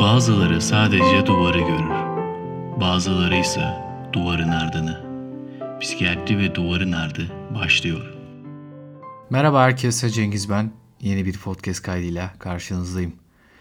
Bazıları sadece duvarı görür. Bazıları ise duvarın ardını. Psikiyatri ve duvarın ardı başlıyor. Merhaba herkese Cengiz ben. Yeni bir podcast kaydıyla karşınızdayım.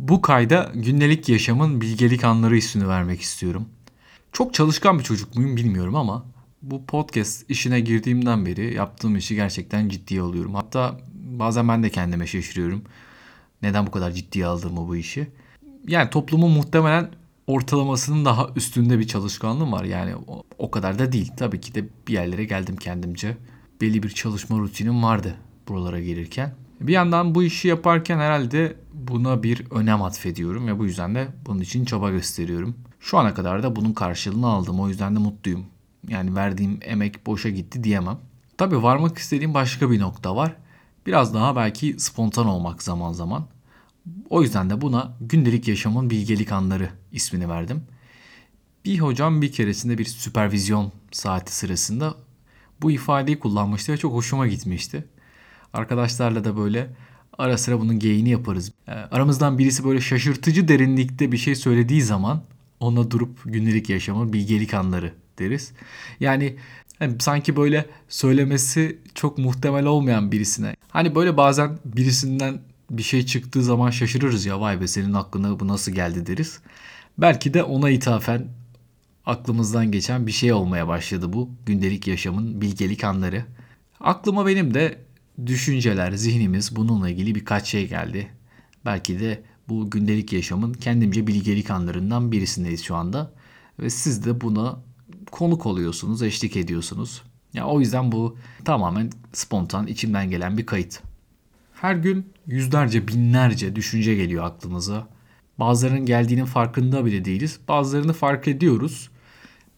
Bu kayda gündelik yaşamın bilgelik anları ismini vermek istiyorum. Çok çalışkan bir çocuk muyum bilmiyorum ama bu podcast işine girdiğimden beri yaptığım işi gerçekten ciddiye alıyorum. Hatta bazen ben de kendime şaşırıyorum. Neden bu kadar ciddiye aldığımı bu işi. Yani toplumun muhtemelen ortalamasının daha üstünde bir çalışkanlığım var. Yani o, o kadar da değil. Tabii ki de bir yerlere geldim kendimce. Belli bir çalışma rutinim vardı buralara gelirken. Bir yandan bu işi yaparken herhalde buna bir önem atfediyorum ve bu yüzden de bunun için çaba gösteriyorum. Şu ana kadar da bunun karşılığını aldım. O yüzden de mutluyum. Yani verdiğim emek boşa gitti diyemem. Tabii varmak istediğim başka bir nokta var. Biraz daha belki spontan olmak zaman zaman. O yüzden de buna gündelik yaşamın bilgelik anları ismini verdim. Bir hocam bir keresinde bir süpervizyon saati sırasında bu ifadeyi kullanmıştı ve çok hoşuma gitmişti. Arkadaşlarla da böyle ara sıra bunun geyini yaparız. Ee, aramızdan birisi böyle şaşırtıcı derinlikte bir şey söylediği zaman ona durup gündelik yaşamın bilgelik anları deriz. Yani hani sanki böyle söylemesi çok muhtemel olmayan birisine. Hani böyle bazen birisinden bir şey çıktığı zaman şaşırırız ya vay be senin aklına bu nasıl geldi deriz. Belki de ona ithafen aklımızdan geçen bir şey olmaya başladı bu gündelik yaşamın bilgelik anları. Aklıma benim de düşünceler, zihnimiz bununla ilgili birkaç şey geldi. Belki de bu gündelik yaşamın kendimce bilgelik anlarından birisindeyiz şu anda. Ve siz de buna konuk oluyorsunuz, eşlik ediyorsunuz. Ya o yüzden bu tamamen spontan, içimden gelen bir kayıt. Her gün yüzlerce, binlerce düşünce geliyor aklımıza. Bazılarının geldiğinin farkında bile değiliz. Bazılarını fark ediyoruz.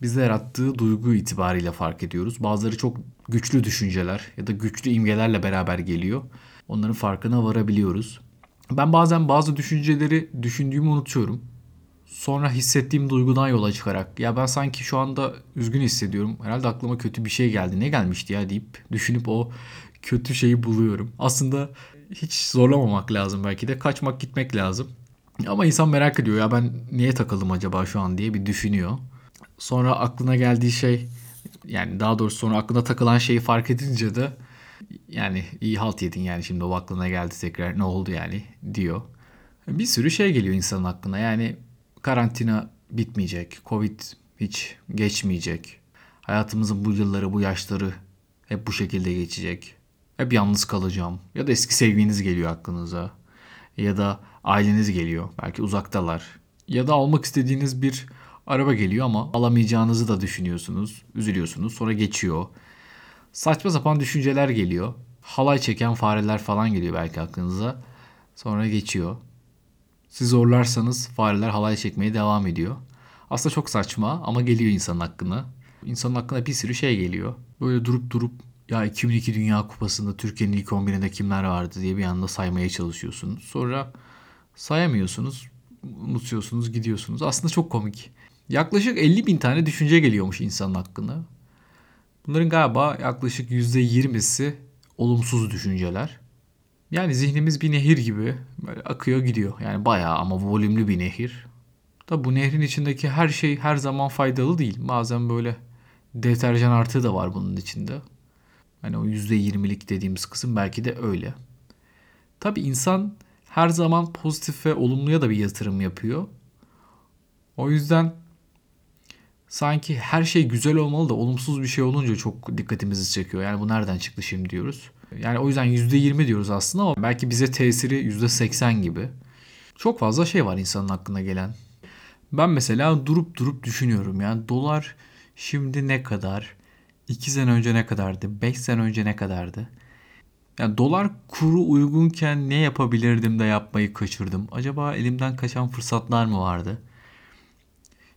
Bize yarattığı duygu itibariyle fark ediyoruz. Bazıları çok güçlü düşünceler ya da güçlü imgelerle beraber geliyor. Onların farkına varabiliyoruz. Ben bazen bazı düşünceleri düşündüğümü unutuyorum. Sonra hissettiğim duygudan yola çıkarak ya ben sanki şu anda üzgün hissediyorum. Herhalde aklıma kötü bir şey geldi. Ne gelmişti ya deyip düşünüp o kötü şeyi buluyorum. Aslında hiç zorlamamak lazım belki de. Kaçmak gitmek lazım. Ama insan merak ediyor ya ben niye takıldım acaba şu an diye bir düşünüyor. Sonra aklına geldiği şey yani daha doğrusu sonra aklına takılan şeyi fark edince de yani iyi halt yedin yani şimdi o aklına geldi tekrar ne oldu yani diyor. Bir sürü şey geliyor insanın aklına yani karantina bitmeyecek, covid hiç geçmeyecek. Hayatımızın bu yılları, bu yaşları hep bu şekilde geçecek. Hep yalnız kalacağım. Ya da eski sevginiz geliyor aklınıza. Ya da aileniz geliyor. Belki uzaktalar. Ya da almak istediğiniz bir araba geliyor ama alamayacağınızı da düşünüyorsunuz. Üzülüyorsunuz. Sonra geçiyor. Saçma sapan düşünceler geliyor. Halay çeken fareler falan geliyor belki aklınıza. Sonra geçiyor. Siz zorlarsanız fareler halay çekmeye devam ediyor. Aslında çok saçma ama geliyor insanın hakkına. İnsanın hakkına bir sürü şey geliyor. Böyle durup durup ya 2002 Dünya Kupası'nda Türkiye'nin ilk 11'inde kimler vardı diye bir anda saymaya çalışıyorsunuz. Sonra sayamıyorsunuz, unutuyorsunuz, gidiyorsunuz. Aslında çok komik. Yaklaşık 50 bin tane düşünce geliyormuş insanın hakkında. Bunların galiba yaklaşık %20'si olumsuz düşünceler. Yani zihnimiz bir nehir gibi böyle akıyor gidiyor. Yani bayağı ama volümlü bir nehir. Da bu nehrin içindeki her şey her zaman faydalı değil. Bazen böyle deterjan artığı da var bunun içinde. Hani o %20'lik dediğimiz kısım belki de öyle. Tabi insan her zaman pozitif ve olumluya da bir yatırım yapıyor. O yüzden sanki her şey güzel olmalı da olumsuz bir şey olunca çok dikkatimizi çekiyor. Yani bu nereden çıktı şimdi diyoruz. Yani o yüzden %20 diyoruz aslında ama belki bize tesiri %80 gibi. Çok fazla şey var insanın aklına gelen. Ben mesela durup durup düşünüyorum. Yani dolar şimdi ne kadar? 2 sene önce ne kadardı? 5 sene önce ne kadardı? Yani dolar kuru uygunken ne yapabilirdim de yapmayı kaçırdım? Acaba elimden kaçan fırsatlar mı vardı?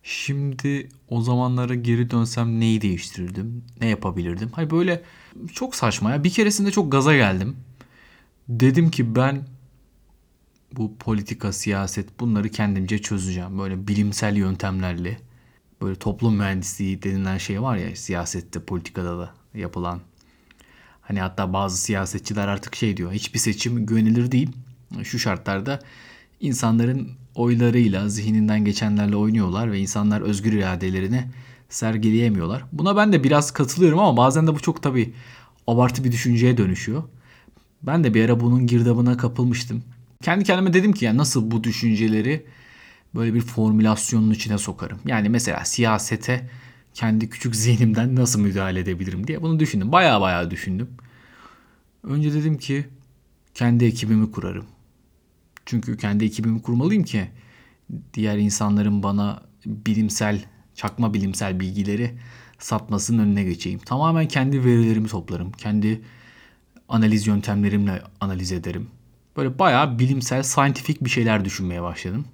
Şimdi o zamanlara geri dönsem neyi değiştirirdim? Ne yapabilirdim? Hayır böyle çok saçma ya. Bir keresinde çok gaza geldim. Dedim ki ben bu politika, siyaset bunları kendimce çözeceğim. Böyle bilimsel yöntemlerle. Böyle toplum mühendisliği denilen şey var ya siyasette, politikada da yapılan. Hani hatta bazı siyasetçiler artık şey diyor. Hiçbir seçim güvenilir değil. Şu şartlarda insanların oylarıyla, zihninden geçenlerle oynuyorlar ve insanlar özgür iradelerini sergileyemiyorlar. Buna ben de biraz katılıyorum ama bazen de bu çok tabii abartı bir düşünceye dönüşüyor. Ben de bir ara bunun girdabına kapılmıştım. Kendi kendime dedim ki yani nasıl bu düşünceleri böyle bir formülasyonun içine sokarım. Yani mesela siyasete kendi küçük zihnimden nasıl müdahale edebilirim diye bunu düşündüm. Baya baya düşündüm. Önce dedim ki kendi ekibimi kurarım. Çünkü kendi ekibimi kurmalıyım ki diğer insanların bana bilimsel, çakma bilimsel bilgileri satmasının önüne geçeyim. Tamamen kendi verilerimi toplarım. Kendi analiz yöntemlerimle analiz ederim. Böyle bayağı bilimsel, scientific bir şeyler düşünmeye başladım.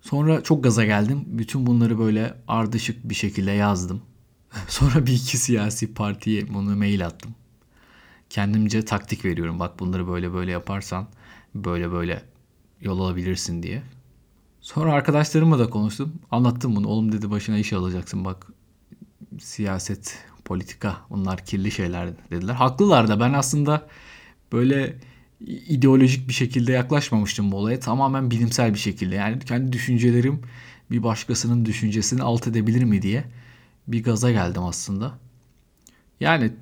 Sonra çok gaza geldim. Bütün bunları böyle ardışık bir şekilde yazdım. Sonra bir iki siyasi partiye bunu mail attım. Kendimce taktik veriyorum. Bak bunları böyle böyle yaparsan böyle böyle yol alabilirsin diye. Sonra arkadaşlarımla da konuştum. Anlattım bunu. Oğlum dedi başına iş alacaksın bak. Siyaset, politika bunlar kirli şeyler dediler. Haklılar da ben aslında böyle ideolojik bir şekilde yaklaşmamıştım bu olaya. Tamamen bilimsel bir şekilde. Yani kendi düşüncelerim bir başkasının düşüncesini alt edebilir mi diye bir gaza geldim aslında. Yani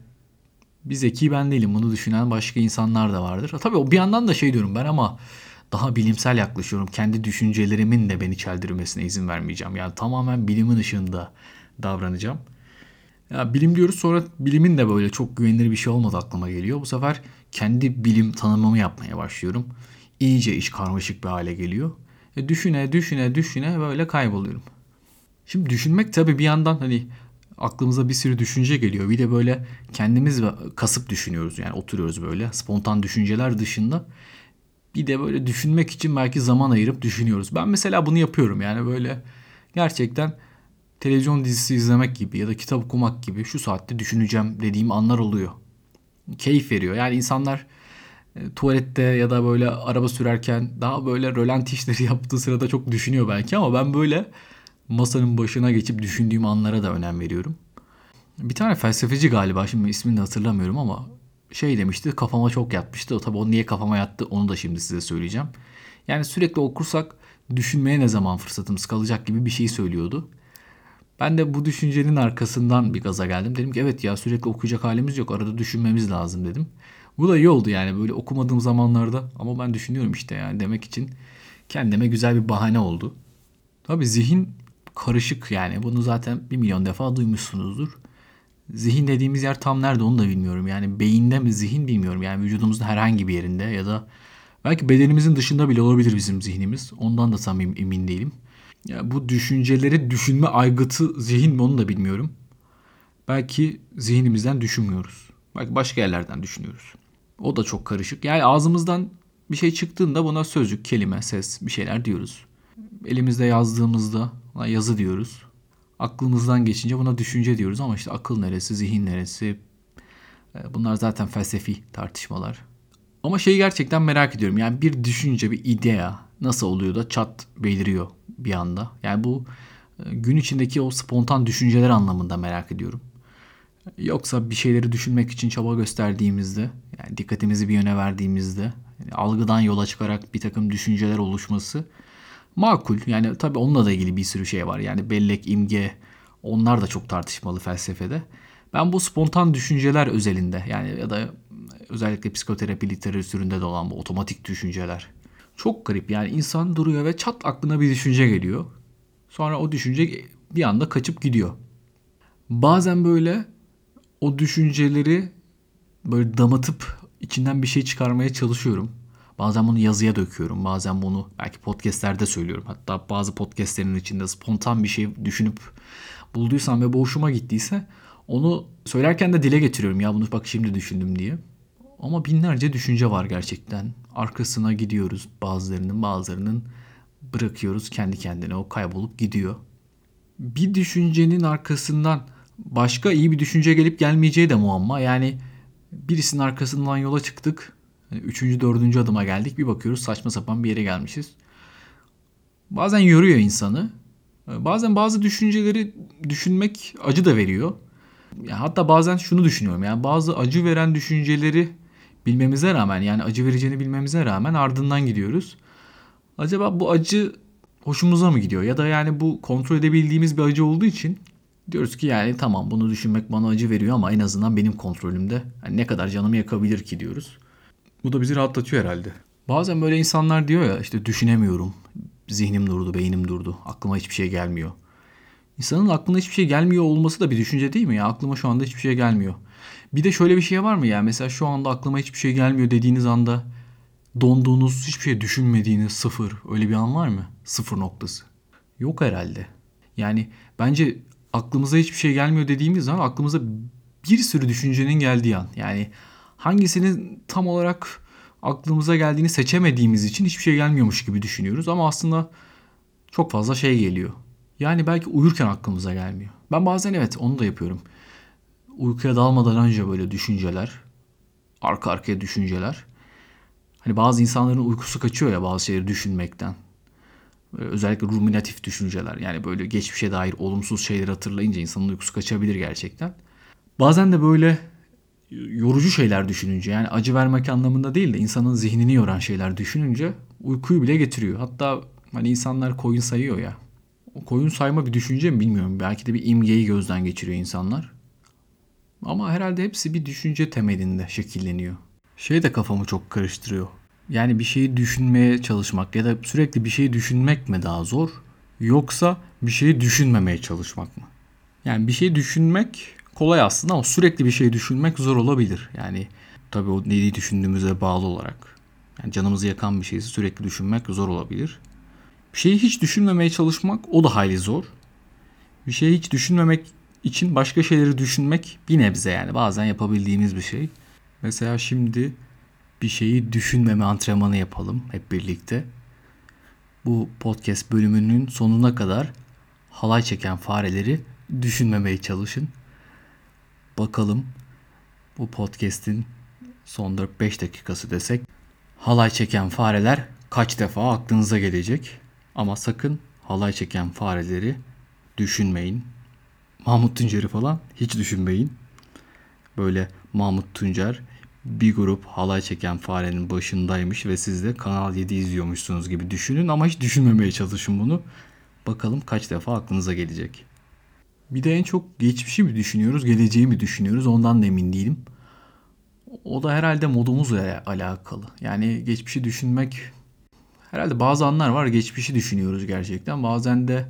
bir zeki ben değilim. Bunu düşünen başka insanlar da vardır. Tabii bir yandan da şey diyorum ben ama daha bilimsel yaklaşıyorum. Kendi düşüncelerimin de beni çeldirmesine izin vermeyeceğim. Yani tamamen bilimin ışığında davranacağım. Ya bilim diyoruz sonra bilimin de böyle çok güvenilir bir şey olmadı aklıma geliyor. Bu sefer kendi bilim tanımımı yapmaya başlıyorum. İyice iş karmaşık bir hale geliyor. E düşüne düşüne düşüne böyle kayboluyorum. Şimdi düşünmek tabii bir yandan hani aklımıza bir sürü düşünce geliyor. Bir de böyle kendimiz kasıp düşünüyoruz. Yani oturuyoruz böyle spontan düşünceler dışında. Bir de böyle düşünmek için belki zaman ayırıp düşünüyoruz. Ben mesela bunu yapıyorum. Yani böyle gerçekten televizyon dizisi izlemek gibi ya da kitap okumak gibi şu saatte düşüneceğim dediğim anlar oluyor. Keyif veriyor. Yani insanlar e, tuvalette ya da böyle araba sürerken daha böyle rölanti işleri yaptığı sırada çok düşünüyor belki ama ben böyle masanın başına geçip düşündüğüm anlara da önem veriyorum. Bir tane felsefeci galiba şimdi ismini de hatırlamıyorum ama şey demişti kafama çok yatmıştı. O tabii o niye kafama yattı onu da şimdi size söyleyeceğim. Yani sürekli okursak düşünmeye ne zaman fırsatımız kalacak gibi bir şey söylüyordu. Ben de bu düşüncenin arkasından bir gaza geldim. Dedim ki evet ya sürekli okuyacak halimiz yok. Arada düşünmemiz lazım dedim. Bu da iyi oldu yani böyle okumadığım zamanlarda ama ben düşünüyorum işte yani demek için kendime güzel bir bahane oldu. Tabii zihin karışık yani bunu zaten bir milyon defa duymuşsunuzdur. Zihin dediğimiz yer tam nerede onu da bilmiyorum. Yani beyinde mi zihin bilmiyorum. Yani vücudumuzun herhangi bir yerinde ya da belki bedenimizin dışında bile olabilir bizim zihnimiz. Ondan da tam emin değilim. Ya bu düşünceleri düşünme aygıtı zihin mi onu da bilmiyorum. Belki zihnimizden düşünmüyoruz. Belki başka yerlerden düşünüyoruz. O da çok karışık. Yani ağzımızdan bir şey çıktığında buna sözcük, kelime, ses bir şeyler diyoruz. Elimizde yazdığımızda buna yazı diyoruz. Aklımızdan geçince buna düşünce diyoruz ama işte akıl neresi, zihin neresi? E, bunlar zaten felsefi tartışmalar. Ama şeyi gerçekten merak ediyorum. Yani bir düşünce, bir idea nasıl oluyor da çat beliriyor bir anda. Yani bu e, gün içindeki o spontan düşünceler anlamında merak ediyorum. Yoksa bir şeyleri düşünmek için çaba gösterdiğimizde, yani dikkatimizi bir yöne verdiğimizde, yani algıdan yola çıkarak bir takım düşünceler oluşması makul. Yani tabii onunla da ilgili bir sürü şey var. Yani bellek, imge onlar da çok tartışmalı felsefede. Ben bu spontan düşünceler özelinde yani ya da özellikle psikoterapi literatüründe de olan bu otomatik düşünceler. Çok garip yani insan duruyor ve çat aklına bir düşünce geliyor. Sonra o düşünce bir anda kaçıp gidiyor. Bazen böyle o düşünceleri böyle damatıp içinden bir şey çıkarmaya çalışıyorum. Bazen bunu yazıya döküyorum. Bazen bunu belki podcastlerde söylüyorum. Hatta bazı podcastlerin içinde spontan bir şey düşünüp bulduysam ve boşuma gittiyse onu söylerken de dile getiriyorum. Ya bunu bak şimdi düşündüm diye. Ama binlerce düşünce var gerçekten. Arkasına gidiyoruz bazılarının bazılarının bırakıyoruz kendi kendine o kaybolup gidiyor. Bir düşüncenin arkasından başka iyi bir düşünce gelip gelmeyeceği de muamma. Yani birisinin arkasından yola çıktık. Yani üçüncü, dördüncü adıma geldik. Bir bakıyoruz saçma sapan bir yere gelmişiz. Bazen yoruyor insanı. Bazen bazı düşünceleri düşünmek acı da veriyor. Hatta bazen şunu düşünüyorum. Yani bazı acı veren düşünceleri bilmemize rağmen yani acı vereceğini bilmemize rağmen ardından gidiyoruz. Acaba bu acı hoşumuza mı gidiyor? Ya da yani bu kontrol edebildiğimiz bir acı olduğu için diyoruz ki yani tamam bunu düşünmek bana acı veriyor ama en azından benim kontrolümde. Yani ne kadar canımı yakabilir ki diyoruz. Bu da bizi rahatlatıyor herhalde. Bazen böyle insanlar diyor ya işte düşünemiyorum. Zihnim durdu, beynim durdu. Aklıma hiçbir şey gelmiyor. İnsanın aklına hiçbir şey gelmiyor olması da bir düşünce değil mi ya? Aklıma şu anda hiçbir şey gelmiyor. Bir de şöyle bir şey var mı ya? Mesela şu anda aklıma hiçbir şey gelmiyor dediğiniz anda donduğunuz, hiçbir şey düşünmediğiniz sıfır. Öyle bir an var mı? Sıfır noktası. Yok herhalde. Yani bence aklımıza hiçbir şey gelmiyor dediğimiz zaman aklımıza bir sürü düşüncenin geldiği an. Yani hangisinin tam olarak aklımıza geldiğini seçemediğimiz için hiçbir şey gelmiyormuş gibi düşünüyoruz ama aslında çok fazla şey geliyor. Yani belki uyurken aklımıza gelmiyor. Ben bazen evet onu da yapıyorum. Uykuya dalmadan önce böyle düşünceler, arka arkaya düşünceler. Hani bazı insanların uykusu kaçıyor ya bazı şeyleri düşünmekten. Özellikle ruminatif düşünceler yani böyle geçmişe dair olumsuz şeyleri hatırlayınca insanın uykusu kaçabilir gerçekten. Bazen de böyle yorucu şeyler düşününce yani acı vermek anlamında değil de insanın zihnini yoran şeyler düşününce uykuyu bile getiriyor. Hatta hani insanlar koyun sayıyor ya. O koyun sayma bir düşünce mi bilmiyorum. Belki de bir imgeyi gözden geçiriyor insanlar. Ama herhalde hepsi bir düşünce temelinde şekilleniyor. Şey de kafamı çok karıştırıyor. Yani bir şeyi düşünmeye çalışmak ya da sürekli bir şeyi düşünmek mi daha zor? Yoksa bir şeyi düşünmemeye çalışmak mı? Yani bir şeyi düşünmek kolay aslında ama sürekli bir şey düşünmek zor olabilir. Yani tabii o neyi düşündüğümüze bağlı olarak. Yani canımızı yakan bir şeyi sürekli düşünmek zor olabilir. Bir şeyi hiç düşünmemeye çalışmak o da hayli zor. Bir şeyi hiç düşünmemek için başka şeyleri düşünmek bir nebze yani bazen yapabildiğimiz bir şey. Mesela şimdi bir şeyi düşünmeme antrenmanı yapalım hep birlikte. Bu podcast bölümünün sonuna kadar halay çeken fareleri düşünmemeye çalışın. Bakalım bu podcast'in son 4-5 dakikası desek halay çeken fareler kaç defa aklınıza gelecek. Ama sakın halay çeken fareleri düşünmeyin. Mahmut Tuncer'i falan hiç düşünmeyin. Böyle Mahmut Tuncer bir grup halay çeken farenin başındaymış ve siz de Kanal 7 izliyormuşsunuz gibi düşünün ama hiç düşünmemeye çalışın bunu. Bakalım kaç defa aklınıza gelecek. Bir de en çok geçmişi mi düşünüyoruz, geleceği mi düşünüyoruz ondan da emin değilim. O da herhalde modumuzla alakalı. Yani geçmişi düşünmek herhalde bazı anlar var geçmişi düşünüyoruz gerçekten. Bazen de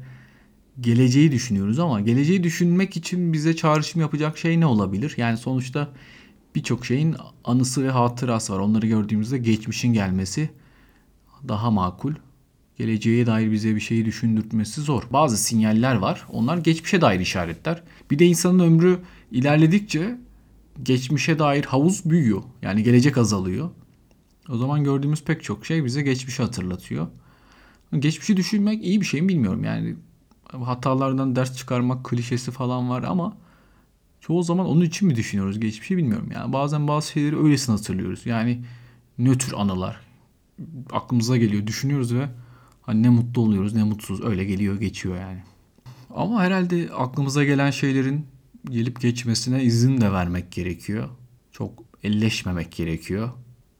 geleceği düşünüyoruz ama geleceği düşünmek için bize çağrışım yapacak şey ne olabilir? Yani sonuçta birçok şeyin anısı ve hatırası var. Onları gördüğümüzde geçmişin gelmesi daha makul. Geleceğe dair bize bir şeyi düşündürtmesi zor. Bazı sinyaller var. Onlar geçmişe dair işaretler. Bir de insanın ömrü ilerledikçe geçmişe dair havuz büyüyor. Yani gelecek azalıyor. O zaman gördüğümüz pek çok şey bize geçmişi hatırlatıyor. Geçmişi düşünmek iyi bir şey mi bilmiyorum. Yani hatalardan ders çıkarmak klişesi falan var ama çoğu zaman onun için mi düşünüyoruz geçmişi bilmiyorum. Yani bazen bazı şeyleri öylesine hatırlıyoruz. Yani nötr anılar aklımıza geliyor, düşünüyoruz ve hani ne mutlu oluyoruz ne mutsuz öyle geliyor geçiyor yani. Ama herhalde aklımıza gelen şeylerin gelip geçmesine izin de vermek gerekiyor. Çok elleşmemek gerekiyor.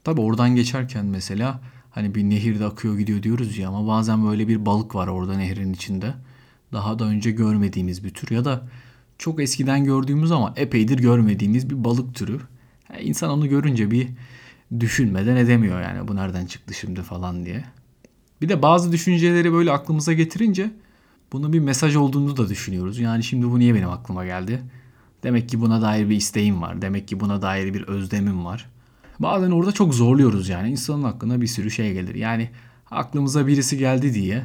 Tabi oradan geçerken mesela hani bir nehirde akıyor gidiyor diyoruz ya ama bazen böyle bir balık var orada nehrin içinde. Daha da önce görmediğimiz bir tür ya da çok eskiden gördüğümüz ama epeydir görmediğimiz bir balık türü. Yani insan onu görünce bir düşünmeden edemiyor yani bu nereden çıktı şimdi falan diye. Bir de bazı düşünceleri böyle aklımıza getirince bunun bir mesaj olduğunu da düşünüyoruz. Yani şimdi bu niye benim aklıma geldi? Demek ki buna dair bir isteğim var. Demek ki buna dair bir özlemim var. Bazen orada çok zorluyoruz yani. insanın aklına bir sürü şey gelir. Yani aklımıza birisi geldi diye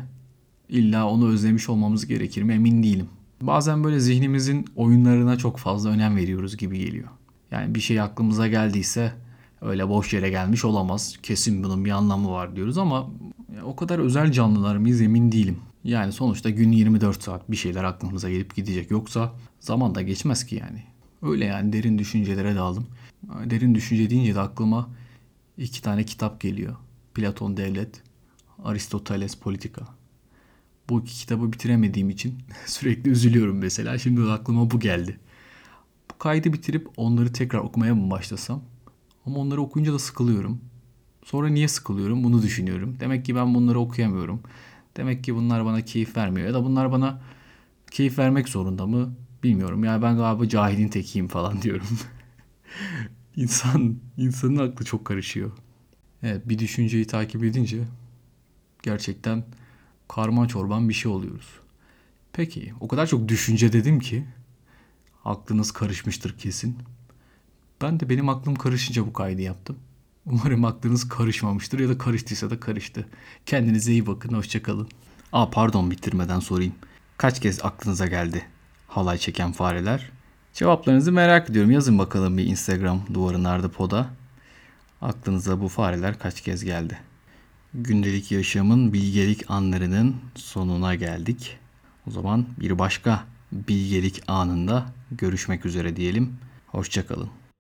illa onu özlemiş olmamız gerekir mi emin değilim. Bazen böyle zihnimizin oyunlarına çok fazla önem veriyoruz gibi geliyor. Yani bir şey aklımıza geldiyse öyle boş yere gelmiş olamaz. Kesin bunun bir anlamı var diyoruz ama o kadar özel canlılar mıyız emin değilim. Yani sonuçta gün 24 saat bir şeyler aklımıza gelip gidecek. Yoksa zaman da geçmez ki yani. Öyle yani derin düşüncelere daldım. Derin düşünce deyince de aklıma iki tane kitap geliyor. Platon Devlet, Aristoteles Politika. Bu iki kitabı bitiremediğim için sürekli üzülüyorum mesela. Şimdi aklıma bu geldi. Bu kaydı bitirip onları tekrar okumaya mı başlasam? Ama onları okuyunca da sıkılıyorum. Sonra niye sıkılıyorum bunu düşünüyorum. Demek ki ben bunları okuyamıyorum. Demek ki bunlar bana keyif vermiyor ya da bunlar bana keyif vermek zorunda mı bilmiyorum. Yani ben galiba cahilin tekiyim falan diyorum. İnsan, insanın aklı çok karışıyor. Evet bir düşünceyi takip edince gerçekten karman çorban bir şey oluyoruz. Peki o kadar çok düşünce dedim ki aklınız karışmıştır kesin. Ben de benim aklım karışınca bu kaydı yaptım. Umarım aklınız karışmamıştır ya da karıştıysa da karıştı. Kendinize iyi bakın, hoşçakalın. Aa pardon bitirmeden sorayım. Kaç kez aklınıza geldi halay çeken fareler? Cevaplarınızı merak ediyorum. Yazın bakalım bir Instagram duvarı nerede poda. Aklınıza bu fareler kaç kez geldi? Gündelik yaşamın bilgelik anlarının sonuna geldik. O zaman bir başka bilgelik anında görüşmek üzere diyelim. Hoşçakalın.